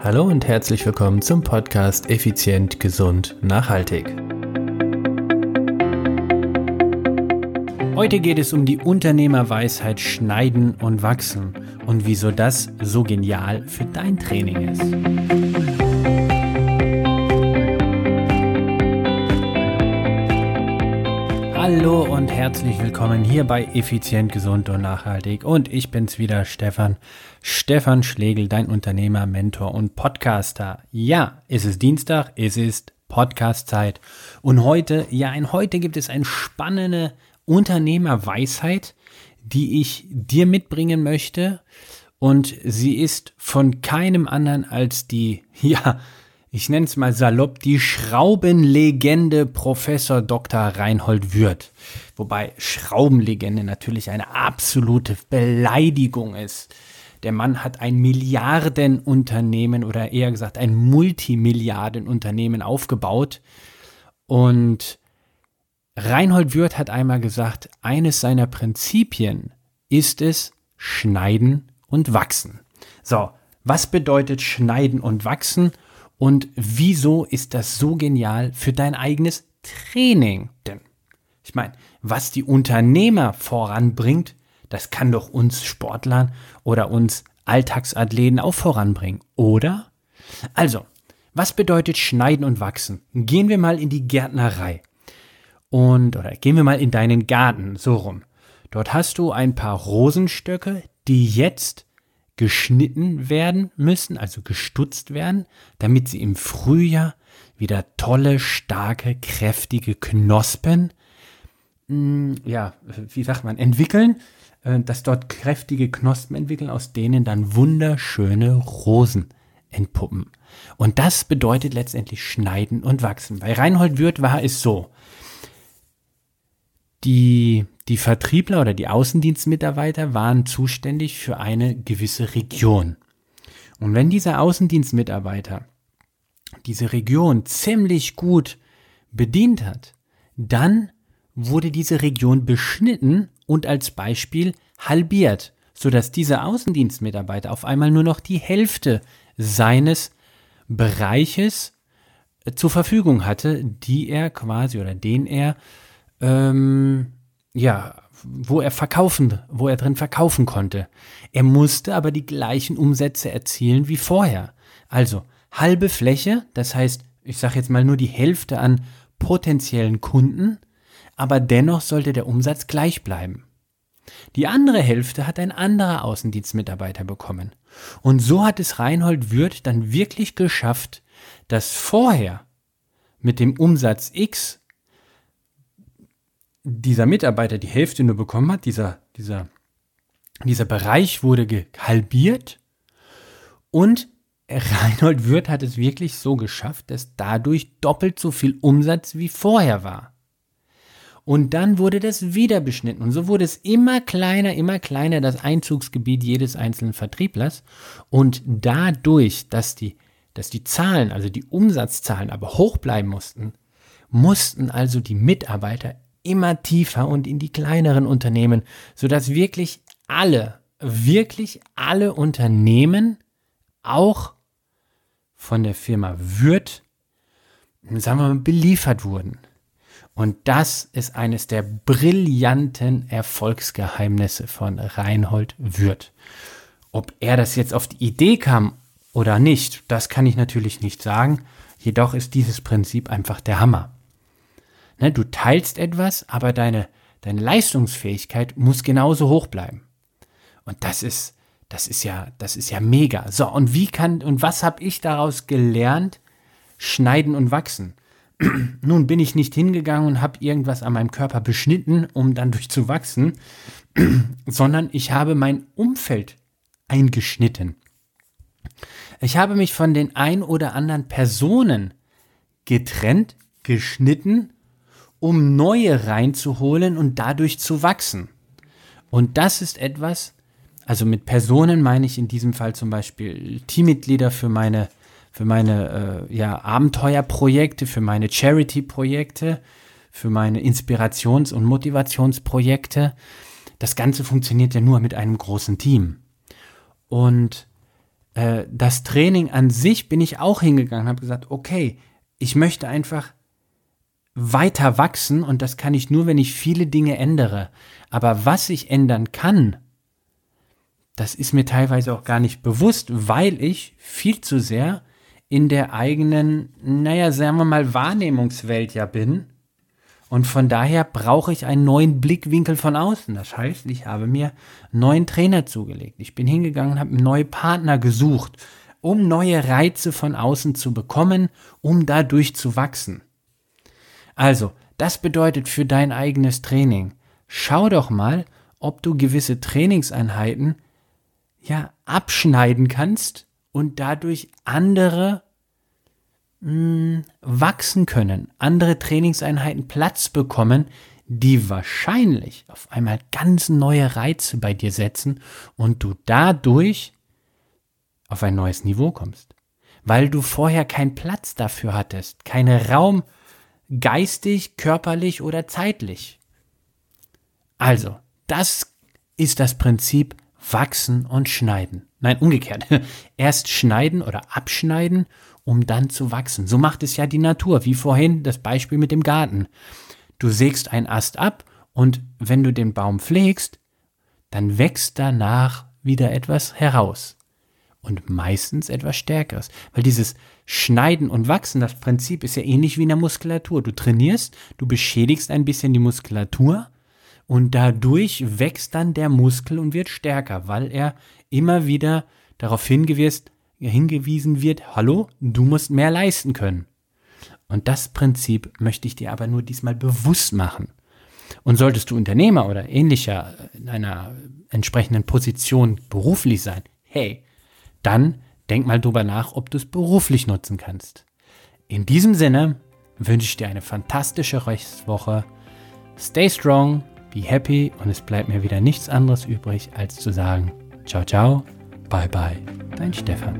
Hallo und herzlich willkommen zum Podcast Effizient, Gesund, Nachhaltig. Heute geht es um die Unternehmerweisheit Schneiden und Wachsen und wieso das so genial für dein Training ist. Hallo und herzlich willkommen hier bei Effizient, Gesund und Nachhaltig. Und ich bin's wieder, Stefan. Stefan Schlegel, dein Unternehmer, Mentor und Podcaster. Ja, es ist Dienstag, es ist Podcastzeit. Und heute, ja, in heute gibt es eine spannende Unternehmerweisheit, die ich dir mitbringen möchte. Und sie ist von keinem anderen als die, ja, ich nenne es mal salopp, die Schraubenlegende Professor Dr. Reinhold Würth. Wobei Schraubenlegende natürlich eine absolute Beleidigung ist. Der Mann hat ein Milliardenunternehmen oder eher gesagt ein Multimilliardenunternehmen aufgebaut. Und Reinhold Würth hat einmal gesagt, eines seiner Prinzipien ist es schneiden und wachsen. So, was bedeutet schneiden und wachsen? Und wieso ist das so genial für dein eigenes Training? Denn ich meine, was die Unternehmer voranbringt, das kann doch uns Sportlern oder uns Alltagsathleten auch voranbringen, oder? Also, was bedeutet schneiden und wachsen? Gehen wir mal in die Gärtnerei. Und, oder gehen wir mal in deinen Garten, so rum. Dort hast du ein paar Rosenstöcke, die jetzt geschnitten werden müssen, also gestutzt werden, damit sie im Frühjahr wieder tolle, starke, kräftige Knospen, mh, mm, ja, wie sagt man, entwickeln, äh, dass dort kräftige Knospen entwickeln, aus denen dann wunderschöne Rosen entpuppen. Und das bedeutet letztendlich schneiden und wachsen. Bei Reinhold Wirth war es so, die die Vertriebler oder die Außendienstmitarbeiter waren zuständig für eine gewisse Region. Und wenn dieser Außendienstmitarbeiter diese Region ziemlich gut bedient hat, dann wurde diese Region beschnitten und als Beispiel halbiert, sodass dieser Außendienstmitarbeiter auf einmal nur noch die Hälfte seines Bereiches äh, zur Verfügung hatte, die er quasi oder den er ähm, ja, wo er verkaufen, wo er drin verkaufen konnte. Er musste aber die gleichen Umsätze erzielen wie vorher. Also halbe Fläche, das heißt, ich sage jetzt mal nur die Hälfte an potenziellen Kunden, aber dennoch sollte der Umsatz gleich bleiben. Die andere Hälfte hat ein anderer Außendienstmitarbeiter bekommen. Und so hat es Reinhold Würth dann wirklich geschafft, dass vorher mit dem Umsatz X dieser Mitarbeiter die Hälfte nur bekommen hat, dieser, dieser, dieser Bereich wurde halbiert und Reinhold Wirth hat es wirklich so geschafft, dass dadurch doppelt so viel Umsatz wie vorher war. Und dann wurde das wieder beschnitten. Und so wurde es immer kleiner, immer kleiner, das Einzugsgebiet jedes einzelnen Vertrieblers. Und dadurch, dass die, dass die Zahlen, also die Umsatzzahlen aber hoch bleiben mussten, mussten also die Mitarbeiter immer tiefer und in die kleineren Unternehmen, sodass wirklich alle, wirklich alle Unternehmen auch von der Firma Würth, sagen wir mal, beliefert wurden. Und das ist eines der brillanten Erfolgsgeheimnisse von Reinhold Würth. Ob er das jetzt auf die Idee kam oder nicht, das kann ich natürlich nicht sagen. Jedoch ist dieses Prinzip einfach der Hammer. Ne, du teilst etwas, aber deine, deine Leistungsfähigkeit muss genauso hoch bleiben. Und das ist, das ist ja, das ist ja mega. So, und wie kann, und was habe ich daraus gelernt? Schneiden und wachsen. Nun bin ich nicht hingegangen und habe irgendwas an meinem Körper beschnitten, um dann durchzuwachsen, sondern ich habe mein Umfeld eingeschnitten. Ich habe mich von den ein oder anderen Personen getrennt, geschnitten um neue reinzuholen und dadurch zu wachsen. Und das ist etwas, also mit Personen meine ich in diesem Fall zum Beispiel Teammitglieder für meine, für meine äh, ja, Abenteuerprojekte, für meine Charity-Projekte, für meine Inspirations- und Motivationsprojekte. Das Ganze funktioniert ja nur mit einem großen Team. Und äh, das Training an sich bin ich auch hingegangen habe gesagt, okay, ich möchte einfach weiter wachsen und das kann ich nur, wenn ich viele Dinge ändere. Aber was ich ändern kann, das ist mir teilweise auch gar nicht bewusst, weil ich viel zu sehr in der eigenen, naja, sagen wir mal, Wahrnehmungswelt ja bin. Und von daher brauche ich einen neuen Blickwinkel von außen. Das heißt, ich habe mir einen neuen Trainer zugelegt. Ich bin hingegangen und habe neue Partner gesucht, um neue Reize von außen zu bekommen, um dadurch zu wachsen. Also, das bedeutet für dein eigenes Training, schau doch mal, ob du gewisse Trainingseinheiten ja abschneiden kannst und dadurch andere mh, hm, wachsen können, andere Trainingseinheiten Platz bekommen, die wahrscheinlich auf einmal ganz neue Reize bei dir setzen und du dadurch auf ein neues Niveau kommst, weil du vorher keinen Platz dafür hattest, keinen Raum geistig, körperlich oder zeitlich. Also, das ist das Prinzip wachsen und schneiden. Nein, umgekehrt. Erst schneiden oder abschneiden, um dann zu wachsen. So macht es ja die Natur, wie vorhin das Beispiel mit dem Garten. Du sägst einen Ast ab und wenn du den Baum pflegst, dann wächst danach wieder etwas heraus. Und meistens etwas Stärkeres. Weil dieses Schneiden und Wachsen, das Prinzip ist ja ähnlich wie in der Muskulatur. Du trainierst, du beschädigst ein bisschen die Muskulatur und dadurch wächst dann der Muskel und wird stärker, weil er immer wieder darauf hingewiesen wird, hallo, du musst mehr leisten können. Und das Prinzip möchte ich dir aber nur diesmal bewusst machen. Und solltest du Unternehmer oder ähnlicher in einer entsprechenden Position beruflich sein, hey, dann denk mal drüber nach, ob du es beruflich nutzen kannst. In diesem Sinne wünsche ich dir eine fantastische Rechtswoche. Stay strong, be happy und es bleibt mir wieder nichts anderes übrig, als zu sagen, ciao, ciao, bye, bye, dein Stefan.